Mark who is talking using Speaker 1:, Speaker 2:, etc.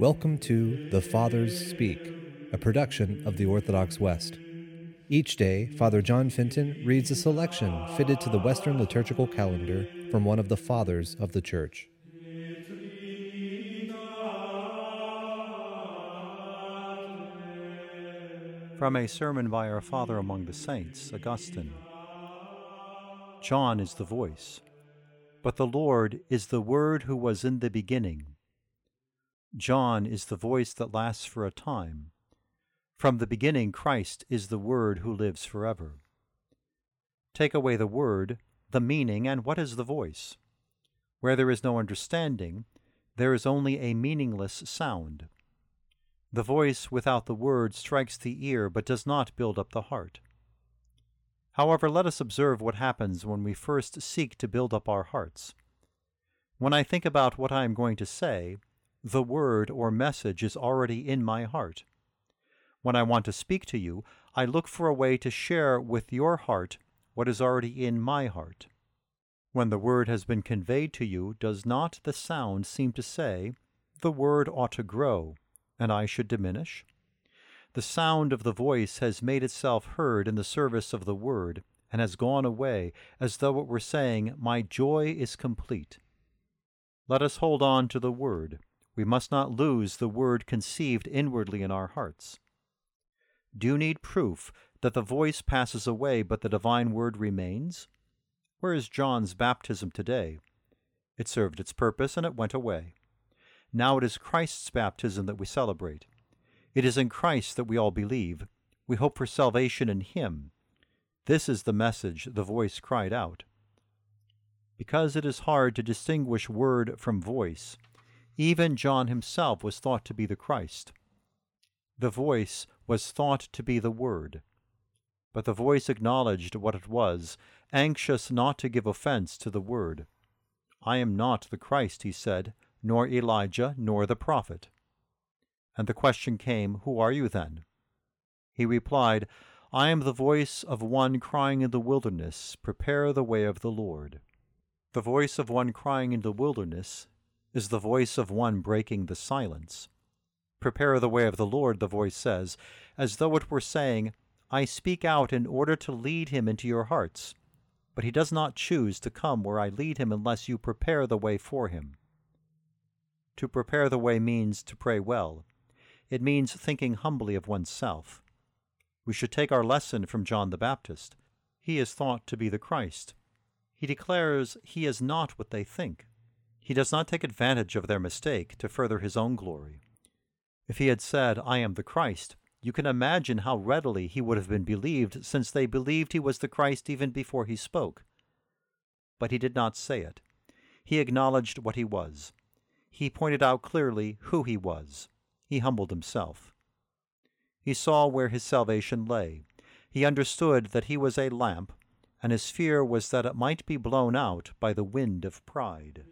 Speaker 1: Welcome to The Fathers Speak, a production of the Orthodox West. Each day, Father John Fenton reads a selection fitted to the Western liturgical calendar from one of the Fathers of the Church.
Speaker 2: From a sermon by our Father among the Saints, Augustine. John is the voice, but the Lord is the Word who was in the beginning. John is the voice that lasts for a time. From the beginning, Christ is the Word who lives forever. Take away the Word, the meaning, and what is the voice? Where there is no understanding, there is only a meaningless sound. The voice without the word strikes the ear but does not build up the heart. However, let us observe what happens when we first seek to build up our hearts. When I think about what I am going to say, the word or message is already in my heart. When I want to speak to you, I look for a way to share with your heart what is already in my heart. When the word has been conveyed to you, does not the sound seem to say, The word ought to grow, and I should diminish? The sound of the voice has made itself heard in the service of the word, and has gone away, as though it were saying, My joy is complete. Let us hold on to the word. We must not lose the word conceived inwardly in our hearts. Do you need proof that the voice passes away, but the divine word remains? Where is John's baptism today? It served its purpose, and it went away. Now it is Christ's baptism that we celebrate. It is in Christ that we all believe. We hope for salvation in Him. This is the message the voice cried out. Because it is hard to distinguish word from voice, even John himself was thought to be the Christ. The voice was thought to be the Word. But the voice acknowledged what it was, anxious not to give offense to the Word. I am not the Christ, he said, nor Elijah, nor the prophet. And the question came, Who are you then? He replied, I am the voice of one crying in the wilderness, Prepare the way of the Lord. The voice of one crying in the wilderness is the voice of one breaking the silence. Prepare the way of the Lord, the voice says, as though it were saying, I speak out in order to lead him into your hearts. But he does not choose to come where I lead him unless you prepare the way for him. To prepare the way means to pray well. It means thinking humbly of oneself. We should take our lesson from John the Baptist. He is thought to be the Christ. He declares he is not what they think. He does not take advantage of their mistake to further his own glory. If he had said, I am the Christ, you can imagine how readily he would have been believed, since they believed he was the Christ even before he spoke. But he did not say it. He acknowledged what he was. He pointed out clearly who he was. He humbled himself. He saw where his salvation lay. He understood that he was a lamp, and his fear was that it might be blown out by the wind of pride.